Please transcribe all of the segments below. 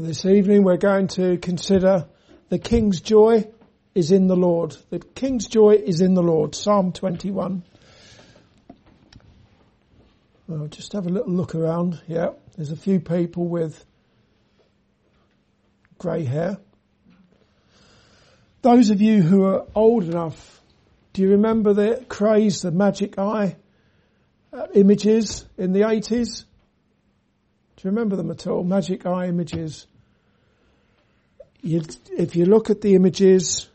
This evening we're going to consider the King's joy is in the Lord. The King's joy is in the Lord. Psalm 21. Well, just have a little look around. Yeah, there's a few people with grey hair. Those of you who are old enough, do you remember the craze, the magic eye uh, images in the 80s? Do you remember them at all? Magic eye images. You, if you look at the images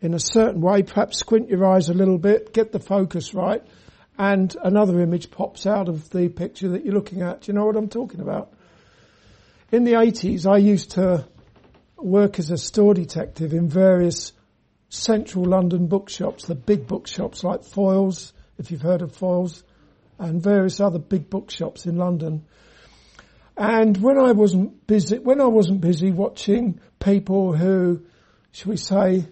in a certain way, perhaps squint your eyes a little bit, get the focus right, and another image pops out of the picture that you're looking at. Do you know what I'm talking about? In the 80s, I used to work as a store detective in various central London bookshops, the big bookshops like Foyles, if you've heard of Foyles, and various other big bookshops in London. And when I wasn't busy, when I wasn't busy watching people who, shall we say,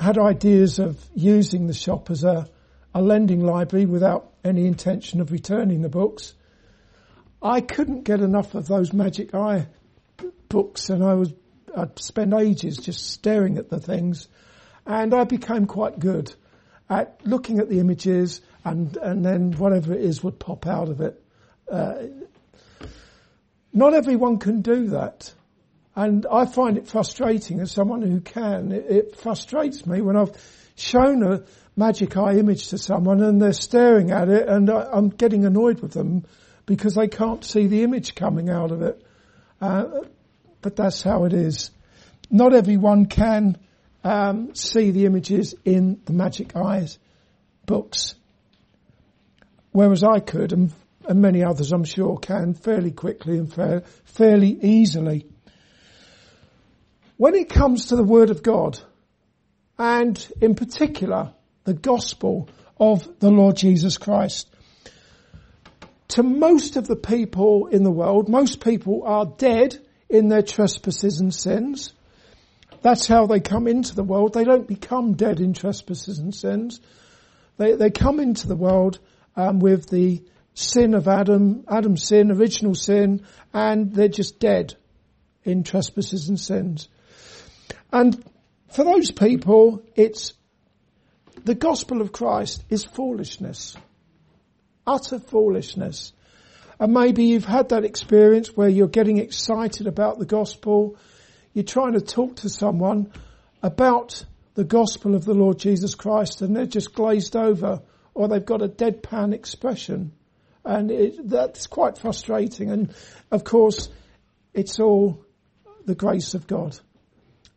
had ideas of using the shop as a, a lending library without any intention of returning the books, I couldn't get enough of those magic eye books and I was, I'd spend ages just staring at the things and I became quite good at looking at the images and, and then whatever it is would pop out of it. Uh, not everyone can do that. And I find it frustrating as someone who can. It, it, frustrates me when I've shown a magic eye image to someone and they're staring at it and I, am getting annoyed with them because they can't see the image coming out of it. Uh, but that's how it is. Not everyone can um, see the images in the magic eyes books, whereas I could, and and many others I'm sure can fairly quickly and fair, fairly easily. When it comes to the Word of God, and in particular the gospel of the Lord Jesus Christ, to most of the people in the world, most people are dead in their trespasses and sins. That's how they come into the world. They don't become dead in trespasses and sins. They, they come into the world um, with the sin of Adam, Adam's sin, original sin, and they're just dead in trespasses and sins. And for those people, it's the gospel of Christ is foolishness. Utter foolishness. And maybe you've had that experience where you're getting excited about the gospel. You're trying to talk to someone about the gospel of the Lord Jesus Christ and they're just glazed over or they've got a deadpan expression and it, that's quite frustrating. And of course, it's all the grace of God.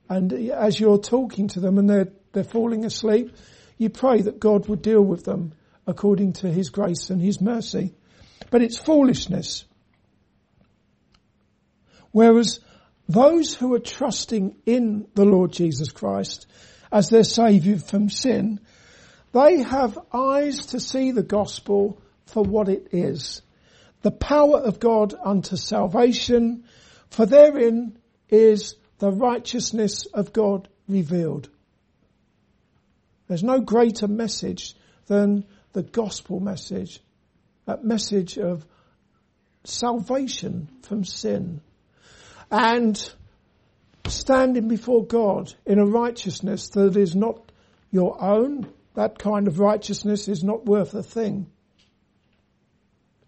And as you're talking to them and they're they're falling asleep, you pray that God would deal with them according to His grace and His mercy. But it's foolishness. Whereas those who are trusting in the Lord Jesus Christ as their saviour from sin, they have eyes to see the gospel for what it is. The power of God unto salvation, for therein is the righteousness of God revealed. There's no greater message than the gospel message, that message of salvation from sin and standing before God in a righteousness that is not your own. That kind of righteousness is not worth a thing.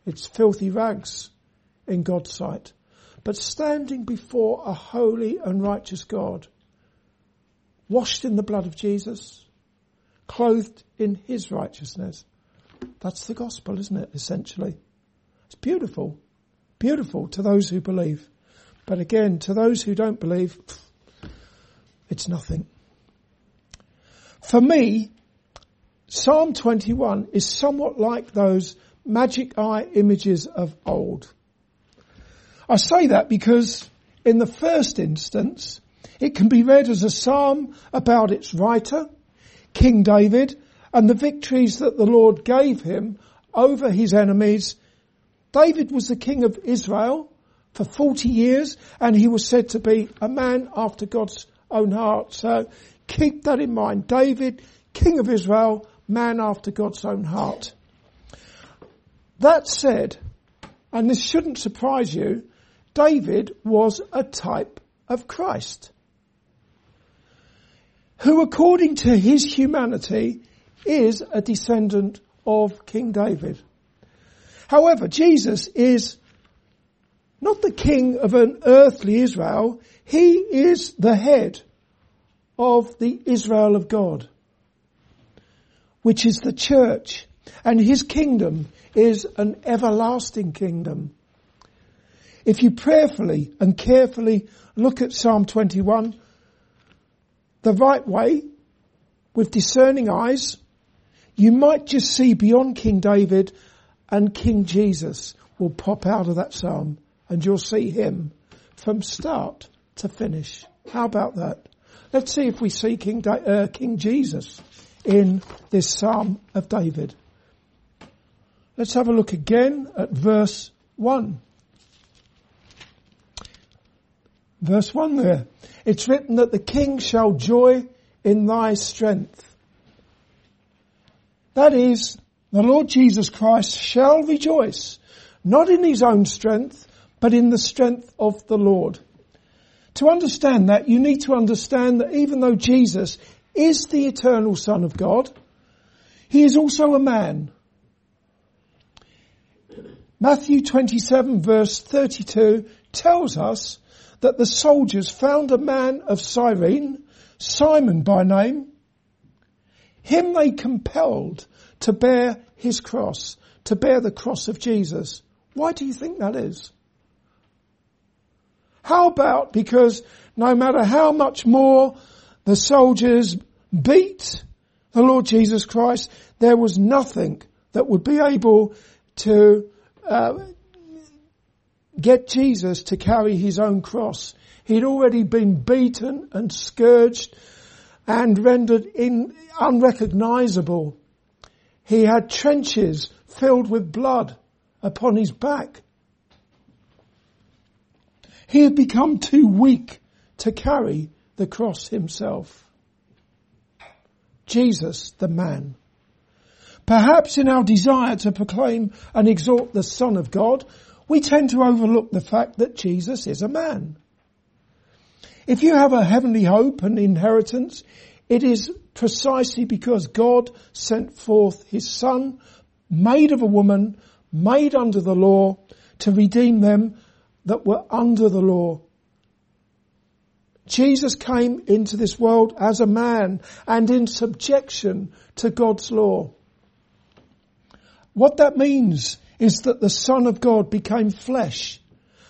It's filthy rags in God's sight. But standing before a holy and righteous God, washed in the blood of Jesus, clothed in his righteousness, that's the gospel, isn't it, essentially? It's beautiful. Beautiful to those who believe. But again, to those who don't believe, it's nothing. For me, Psalm 21 is somewhat like those magic eye images of old. I say that because in the first instance, it can be read as a psalm about its writer, King David, and the victories that the Lord gave him over his enemies. David was the king of Israel for 40 years and he was said to be a man after God's own heart. So keep that in mind. David, king of Israel, man after God's own heart. That said, and this shouldn't surprise you, David was a type of Christ, who according to his humanity is a descendant of King David. However, Jesus is not the king of an earthly Israel, he is the head of the Israel of God, which is the church, and his kingdom is an everlasting kingdom. If you prayerfully and carefully look at Psalm 21, the right way, with discerning eyes, you might just see beyond King David and King Jesus will pop out of that psalm and you'll see him from start to finish. How about that? Let's see if we see King, da- uh, King Jesus in this Psalm of David. Let's have a look again at verse 1. Verse 1 there. It's written that the king shall joy in thy strength. That is, the Lord Jesus Christ shall rejoice, not in his own strength, but in the strength of the Lord. To understand that, you need to understand that even though Jesus is the eternal Son of God, he is also a man. Matthew 27 verse 32 tells us that the soldiers found a man of Cyrene, Simon by name. Him they compelled to bear his cross, to bear the cross of Jesus. Why do you think that is? How about because no matter how much more the soldiers beat the Lord Jesus Christ, there was nothing that would be able to uh, get Jesus to carry his own cross. He'd already been beaten and scourged and rendered in, unrecognizable. He had trenches filled with blood upon his back. He had become too weak to carry the cross himself. Jesus, the man. Perhaps in our desire to proclaim and exhort the Son of God, we tend to overlook the fact that Jesus is a man. If you have a heavenly hope and inheritance, it is precisely because God sent forth his son, made of a woman, made under the law, to redeem them that were under the law. Jesus came into this world as a man and in subjection to God's law. What that means is that the Son of God became flesh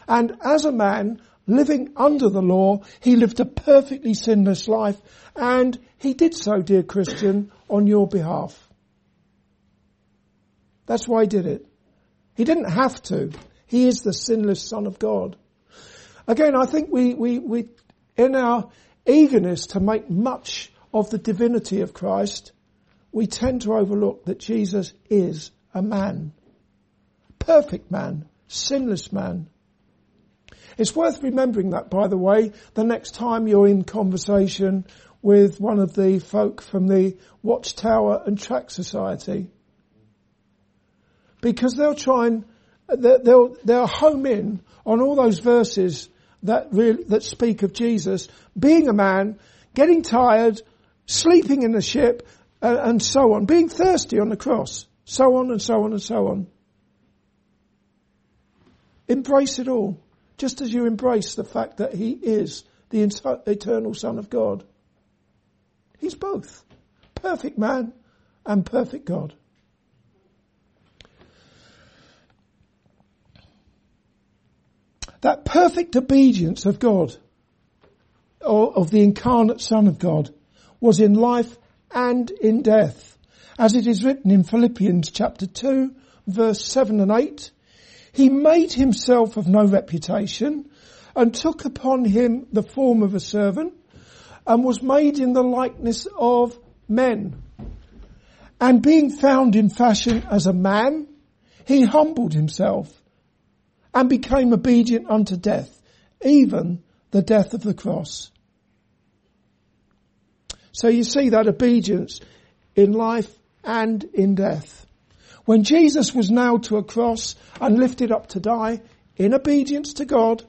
and as a man living under the law, he lived a perfectly sinless life and he did so, dear Christian, on your behalf. That's why he did it. He didn't have to. He is the sinless Son of God. Again, I think we, we, we, in our eagerness to make much of the divinity of Christ, we tend to overlook that Jesus is a man. Perfect man. Sinless man. It's worth remembering that, by the way, the next time you're in conversation with one of the folk from the Watchtower and Tract Society. Because they'll try and they'll, they'll home in on all those verses that really, that speak of Jesus being a man, getting tired, sleeping in the ship, uh, and so on, being thirsty on the cross, so on and so on and so on. Embrace it all, just as you embrace the fact that he is the eternal Son of God. He's both. Perfect man and perfect God. That perfect obedience of God, or of the incarnate Son of God, was in life and in death. As it is written in Philippians chapter 2, verse 7 and 8, He made himself of no reputation and took upon him the form of a servant and was made in the likeness of men. And being found in fashion as a man, he humbled himself and became obedient unto death, even the death of the cross. So you see that obedience in life and in death. When Jesus was nailed to a cross and lifted up to die, in obedience to God,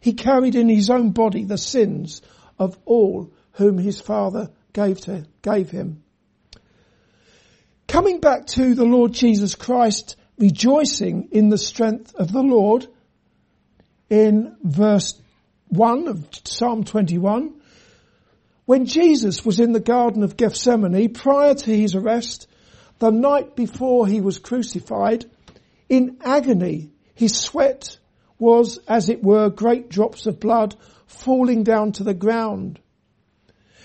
He carried in his own body the sins of all whom his father gave to, gave him. Coming back to the Lord Jesus Christ, rejoicing in the strength of the Lord, in verse 1 of Psalm 21, when Jesus was in the Garden of Gethsemane prior to his arrest, the night before he was crucified, in agony, his sweat was, as it were, great drops of blood falling down to the ground.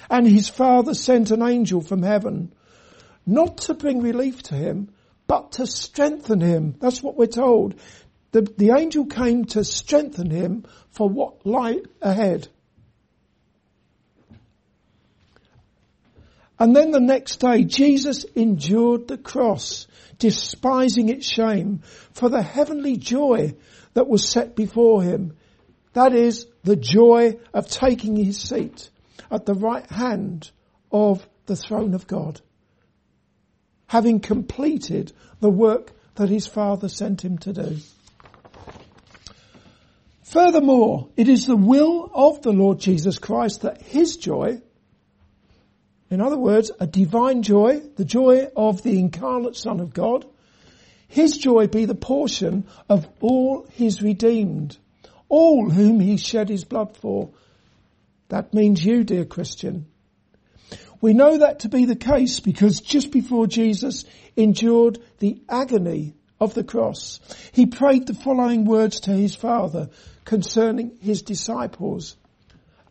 And his father sent an angel from heaven, not to bring relief to him, but to strengthen him. That's what we're told. The, the angel came to strengthen him for what lay ahead. And then the next day, Jesus endured the cross, despising its shame, for the heavenly joy that was set before him. That is the joy of taking his seat at the right hand of the throne of God, having completed the work that his Father sent him to do. Furthermore, it is the will of the Lord Jesus Christ that his joy, in other words, a divine joy, the joy of the incarnate Son of God, his joy be the portion of all his redeemed, all whom he shed his blood for. That means you, dear Christian. We know that to be the case because just before Jesus endured the agony of the cross, he prayed the following words to his Father concerning his disciples.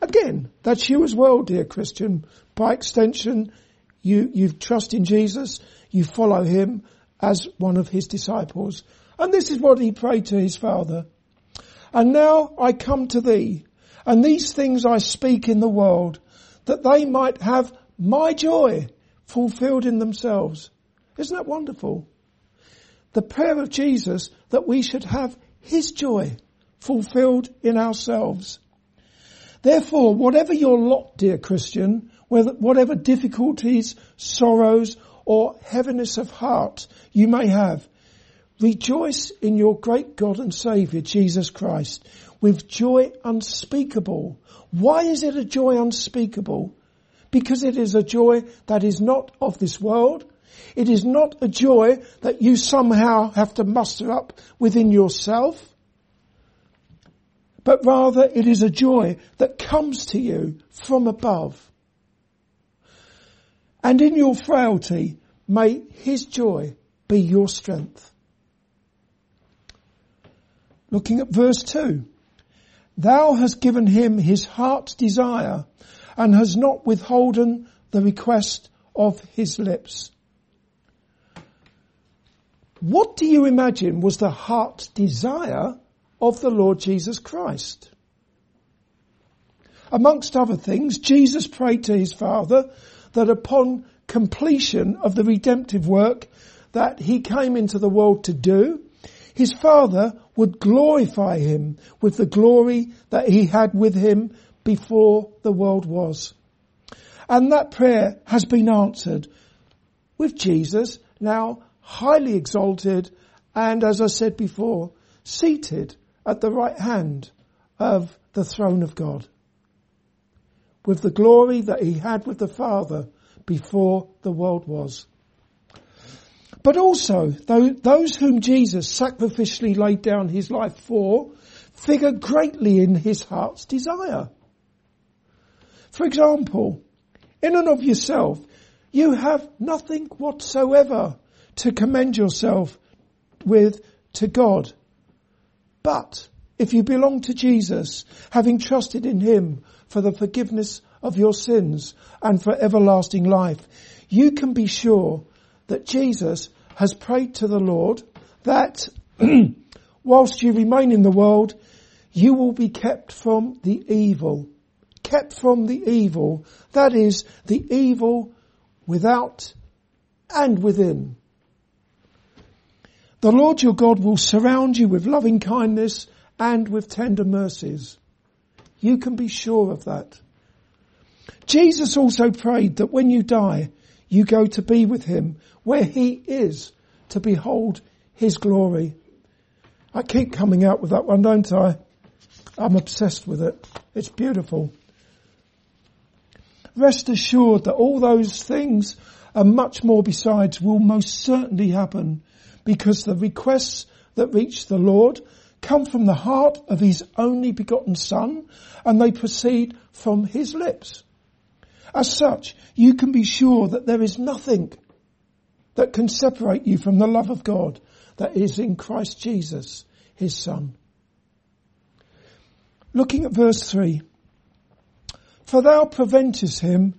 Again, that's you as well, dear Christian. By extension, you, you trust in Jesus, you follow him as one of his disciples. And this is what he prayed to his father. And now I come to thee, and these things I speak in the world, that they might have my joy fulfilled in themselves. Isn't that wonderful? The prayer of Jesus that we should have his joy fulfilled in ourselves. Therefore, whatever your lot, dear Christian, whatever difficulties, sorrows, or heaviness of heart you may have, rejoice in your great God and Saviour, Jesus Christ, with joy unspeakable. Why is it a joy unspeakable? Because it is a joy that is not of this world. It is not a joy that you somehow have to muster up within yourself but rather it is a joy that comes to you from above. And in your frailty, may his joy be your strength. Looking at verse 2. Thou hast given him his heart's desire and has not withholden the request of his lips. What do you imagine was the heart's desire of the Lord Jesus Christ. Amongst other things, Jesus prayed to his Father that upon completion of the redemptive work that he came into the world to do, his Father would glorify him with the glory that he had with him before the world was. And that prayer has been answered with Jesus now highly exalted and as I said before, seated at the right hand of the throne of God with the glory that he had with the Father before the world was. But also, those whom Jesus sacrificially laid down his life for figure greatly in his heart's desire. For example, in and of yourself, you have nothing whatsoever to commend yourself with to God but if you belong to Jesus, having trusted in Him for the forgiveness of your sins and for everlasting life, you can be sure that Jesus has prayed to the Lord that whilst you remain in the world, you will be kept from the evil. Kept from the evil. That is the evil without and within. The Lord your God will surround you with loving kindness and with tender mercies. You can be sure of that. Jesus also prayed that when you die, you go to be with him where he is to behold his glory. I keep coming out with that one, don't I? I'm obsessed with it. It's beautiful. Rest assured that all those things and much more besides will most certainly happen because the requests that reach the Lord come from the heart of his only begotten son and they proceed from his lips. As such, you can be sure that there is nothing that can separate you from the love of God that is in Christ Jesus, his son. Looking at verse three. For thou preventest him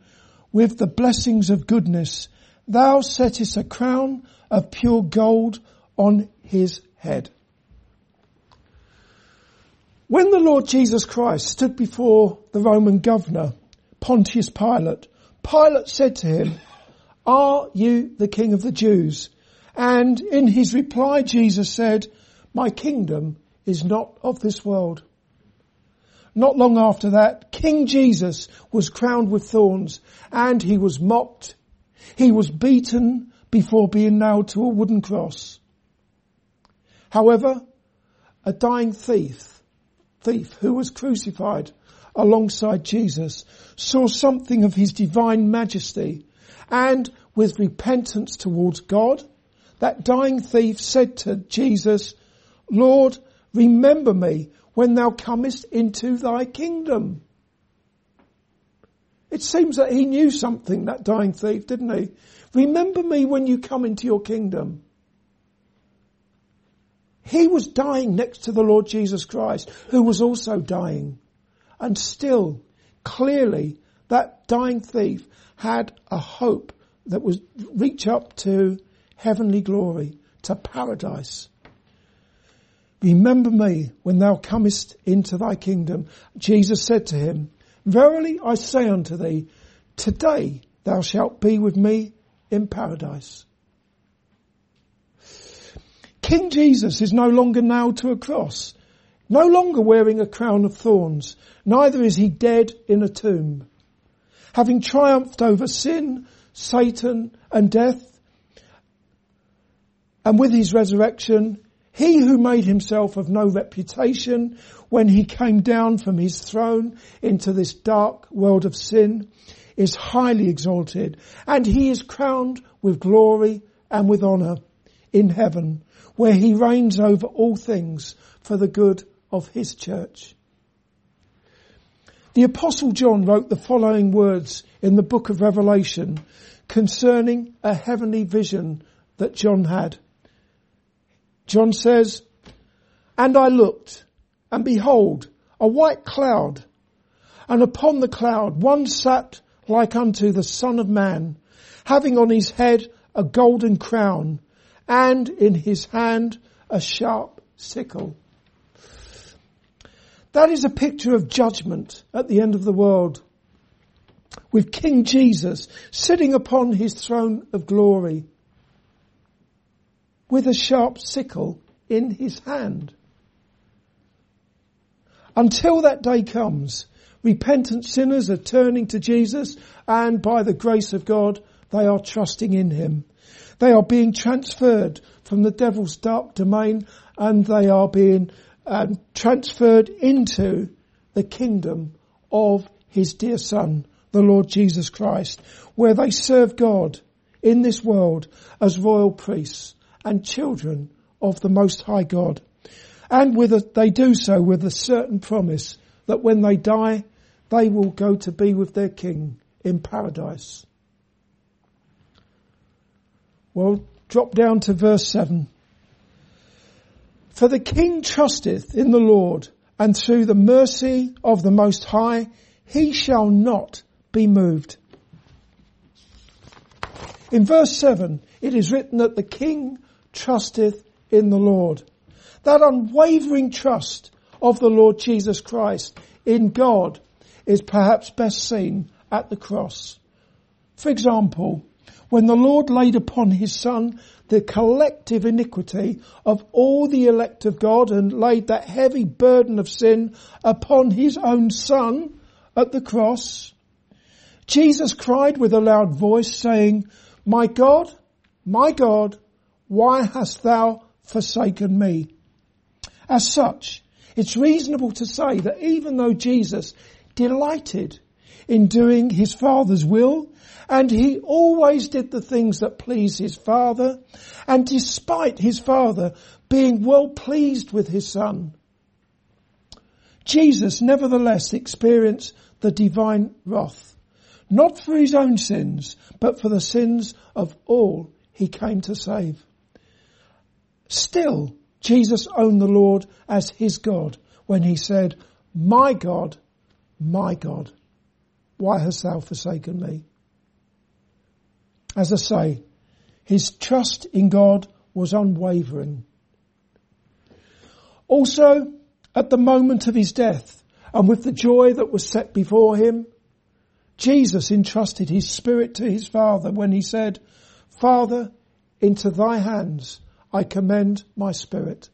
with the blessings of goodness. Thou settest a crown of pure gold on his head. When the Lord Jesus Christ stood before the Roman governor, Pontius Pilate, Pilate said to him, are you the king of the Jews? And in his reply, Jesus said, my kingdom is not of this world. Not long after that, King Jesus was crowned with thorns and he was mocked. He was beaten before being nailed to a wooden cross. However, a dying thief, thief who was crucified alongside Jesus saw something of his divine majesty and with repentance towards God, that dying thief said to Jesus, Lord, remember me when thou comest into thy kingdom. It seems that he knew something, that dying thief, didn't he? Remember me when you come into your kingdom. He was dying next to the Lord Jesus Christ, who was also dying. And still, clearly, that dying thief had a hope that would reach up to heavenly glory, to paradise. Remember me when thou comest into thy kingdom. Jesus said to him, Verily I say unto thee, today thou shalt be with me in paradise. King Jesus is no longer nailed to a cross, no longer wearing a crown of thorns, neither is he dead in a tomb. Having triumphed over sin, Satan and death, and with his resurrection, he who made himself of no reputation when he came down from his throne into this dark world of sin is highly exalted and he is crowned with glory and with honour in heaven where he reigns over all things for the good of his church. The apostle John wrote the following words in the book of Revelation concerning a heavenly vision that John had. John says, and I looked and behold a white cloud and upon the cloud one sat like unto the son of man having on his head a golden crown and in his hand a sharp sickle. That is a picture of judgment at the end of the world with King Jesus sitting upon his throne of glory with a sharp sickle in his hand. Until that day comes, repentant sinners are turning to Jesus and by the grace of God, they are trusting in him. They are being transferred from the devil's dark domain and they are being um, transferred into the kingdom of his dear son, the Lord Jesus Christ, where they serve God in this world as royal priests and children of the Most High God. And with a, they do so with a certain promise that when they die, they will go to be with their King in paradise. Well, drop down to verse 7. For the King trusteth in the Lord, and through the mercy of the Most High, he shall not be moved. In verse 7, it is written that the King trusteth in the Lord. That unwavering trust of the Lord Jesus Christ in God is perhaps best seen at the cross. For example, when the Lord laid upon his son the collective iniquity of all the elect of God and laid that heavy burden of sin upon his own son at the cross, Jesus cried with a loud voice saying, my God, my God, why hast thou forsaken me? As such, It's reasonable to say that even though Jesus delighted in doing his Father's will, and he always did the things that pleased his Father, and despite his Father being well pleased with his Son, Jesus nevertheless experienced the divine wrath, not for his own sins, but for the sins of all he came to save. Still, Jesus owned the Lord as his God when he said, my God, my God, why hast thou forsaken me? As I say, his trust in God was unwavering. Also, at the moment of his death, and with the joy that was set before him, Jesus entrusted his spirit to his Father when he said, Father, into thy hands I commend my spirit.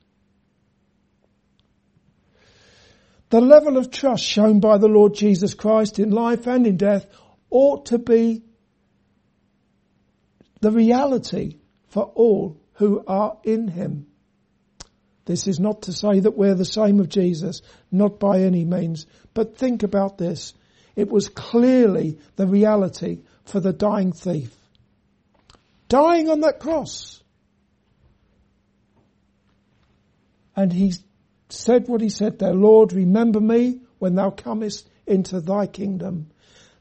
The level of trust shown by the Lord Jesus Christ in life and in death ought to be the reality for all who are in him. This is not to say that we're the same of Jesus, not by any means, but think about this. It was clearly the reality for the dying thief. Dying on that cross. And he said what he said there, Lord, remember me when thou comest into thy kingdom.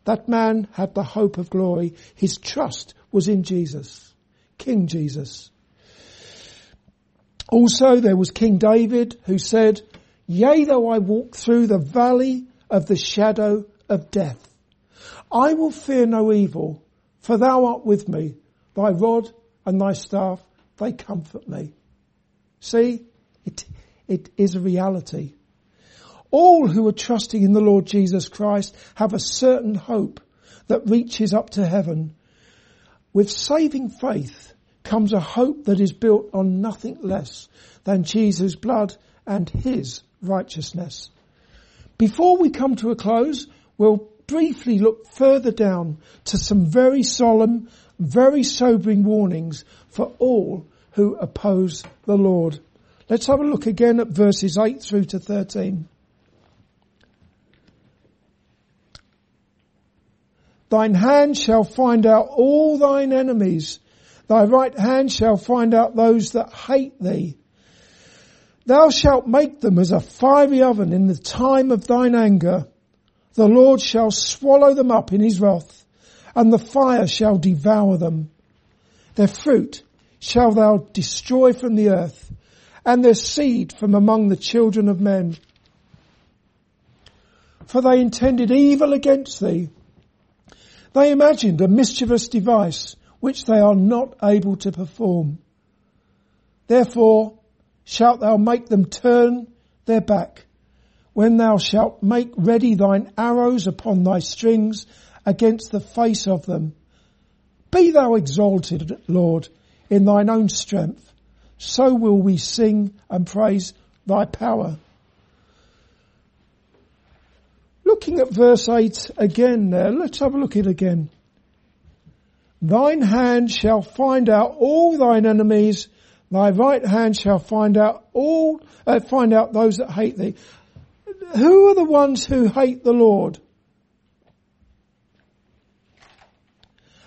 That man had the hope of glory. His trust was in Jesus, King Jesus. Also there was King David who said, Yea, though I walk through the valley of the shadow of death, I will fear no evil, for thou art with me. Thy rod and thy staff, they comfort me. See, it, it is a reality. All who are trusting in the Lord Jesus Christ have a certain hope that reaches up to heaven. With saving faith, comes a hope that is built on nothing less than Jesus' blood and his righteousness. Before we come to a close, we'll briefly look further down to some very solemn, very sobering warnings for all who oppose the Lord. Let's have a look again at verses 8 through to 13. Thine hand shall find out all thine enemies Thy right hand shall find out those that hate thee. Thou shalt make them as a fiery oven in the time of thine anger. The Lord shall swallow them up in his wrath, and the fire shall devour them. Their fruit shall thou destroy from the earth, and their seed from among the children of men. For they intended evil against thee. They imagined a mischievous device which they are not able to perform. Therefore shalt thou make them turn their back when thou shalt make ready thine arrows upon thy strings against the face of them. Be thou exalted, Lord, in thine own strength. So will we sing and praise thy power. Looking at verse 8 again there, let's have a look at it again. Thine hand shall find out all thine enemies. Thy right hand shall find out all, uh, find out those that hate thee. Who are the ones who hate the Lord?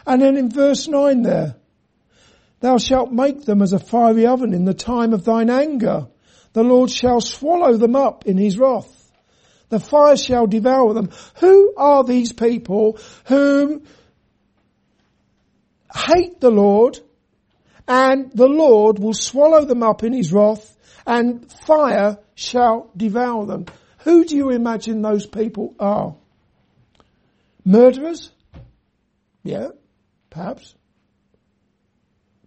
And then in verse 9 there, thou shalt make them as a fiery oven in the time of thine anger. The Lord shall swallow them up in his wrath. The fire shall devour them. Who are these people whom hate the Lord and the Lord will swallow them up in his wrath and fire shall devour them. Who do you imagine those people are? Murderers? Yeah, perhaps.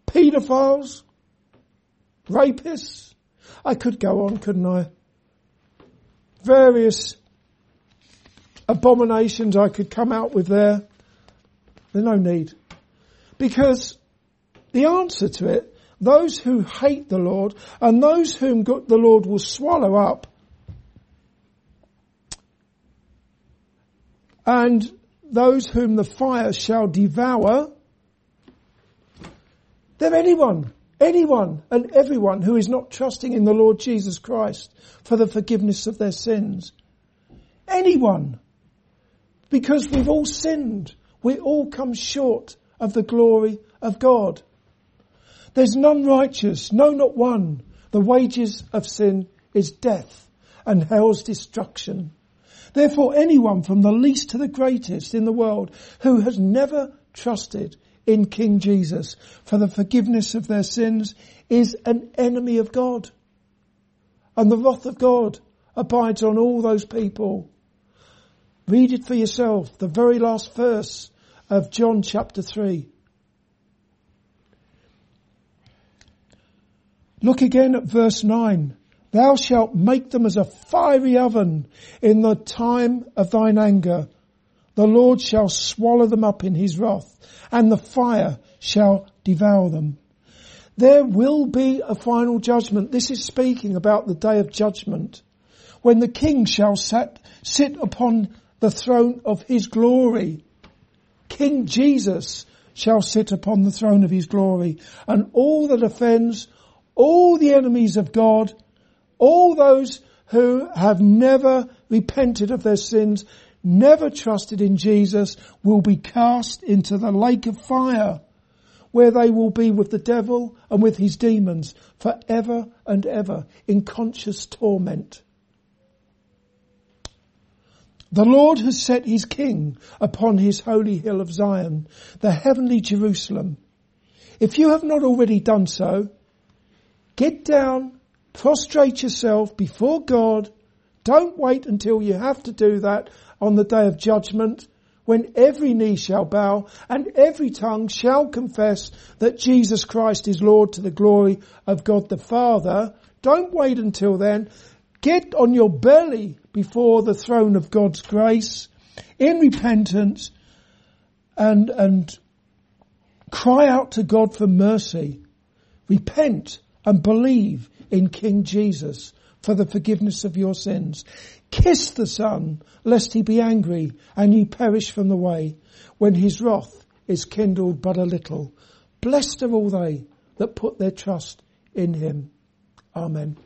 Pedophiles? Rapists? I could go on, couldn't I? Various abominations I could come out with there. There's no need. Because the answer to it, those who hate the Lord and those whom the Lord will swallow up and those whom the fire shall devour, they're anyone Anyone and everyone who is not trusting in the Lord Jesus Christ for the forgiveness of their sins. Anyone. Because we've all sinned. We all come short of the glory of God. There's none righteous, no not one. The wages of sin is death and hell's destruction. Therefore anyone from the least to the greatest in the world who has never trusted in King Jesus for the forgiveness of their sins is an enemy of God. And the wrath of God abides on all those people. Read it for yourself, the very last verse of John chapter 3. Look again at verse 9. Thou shalt make them as a fiery oven in the time of thine anger. The Lord shall swallow them up in his wrath and the fire shall devour them. There will be a final judgment. This is speaking about the day of judgment when the king shall sat, sit upon the throne of his glory. King Jesus shall sit upon the throne of his glory and all that offends, all the enemies of God, all those who have never repented of their sins, never trusted in Jesus will be cast into the lake of fire where they will be with the devil and with his demons forever and ever in conscious torment. The Lord has set his king upon his holy hill of Zion, the heavenly Jerusalem. If you have not already done so, get down, prostrate yourself before God. Don't wait until you have to do that on the day of judgment when every knee shall bow and every tongue shall confess that Jesus Christ is Lord to the glory of God the Father. Don't wait until then. Get on your belly before the throne of God's grace in repentance and, and cry out to God for mercy. Repent and believe in King Jesus for the forgiveness of your sins. Kiss the Son, lest he be angry and ye perish from the way, when his wrath is kindled but a little. Blessed are all they that put their trust in him. Amen.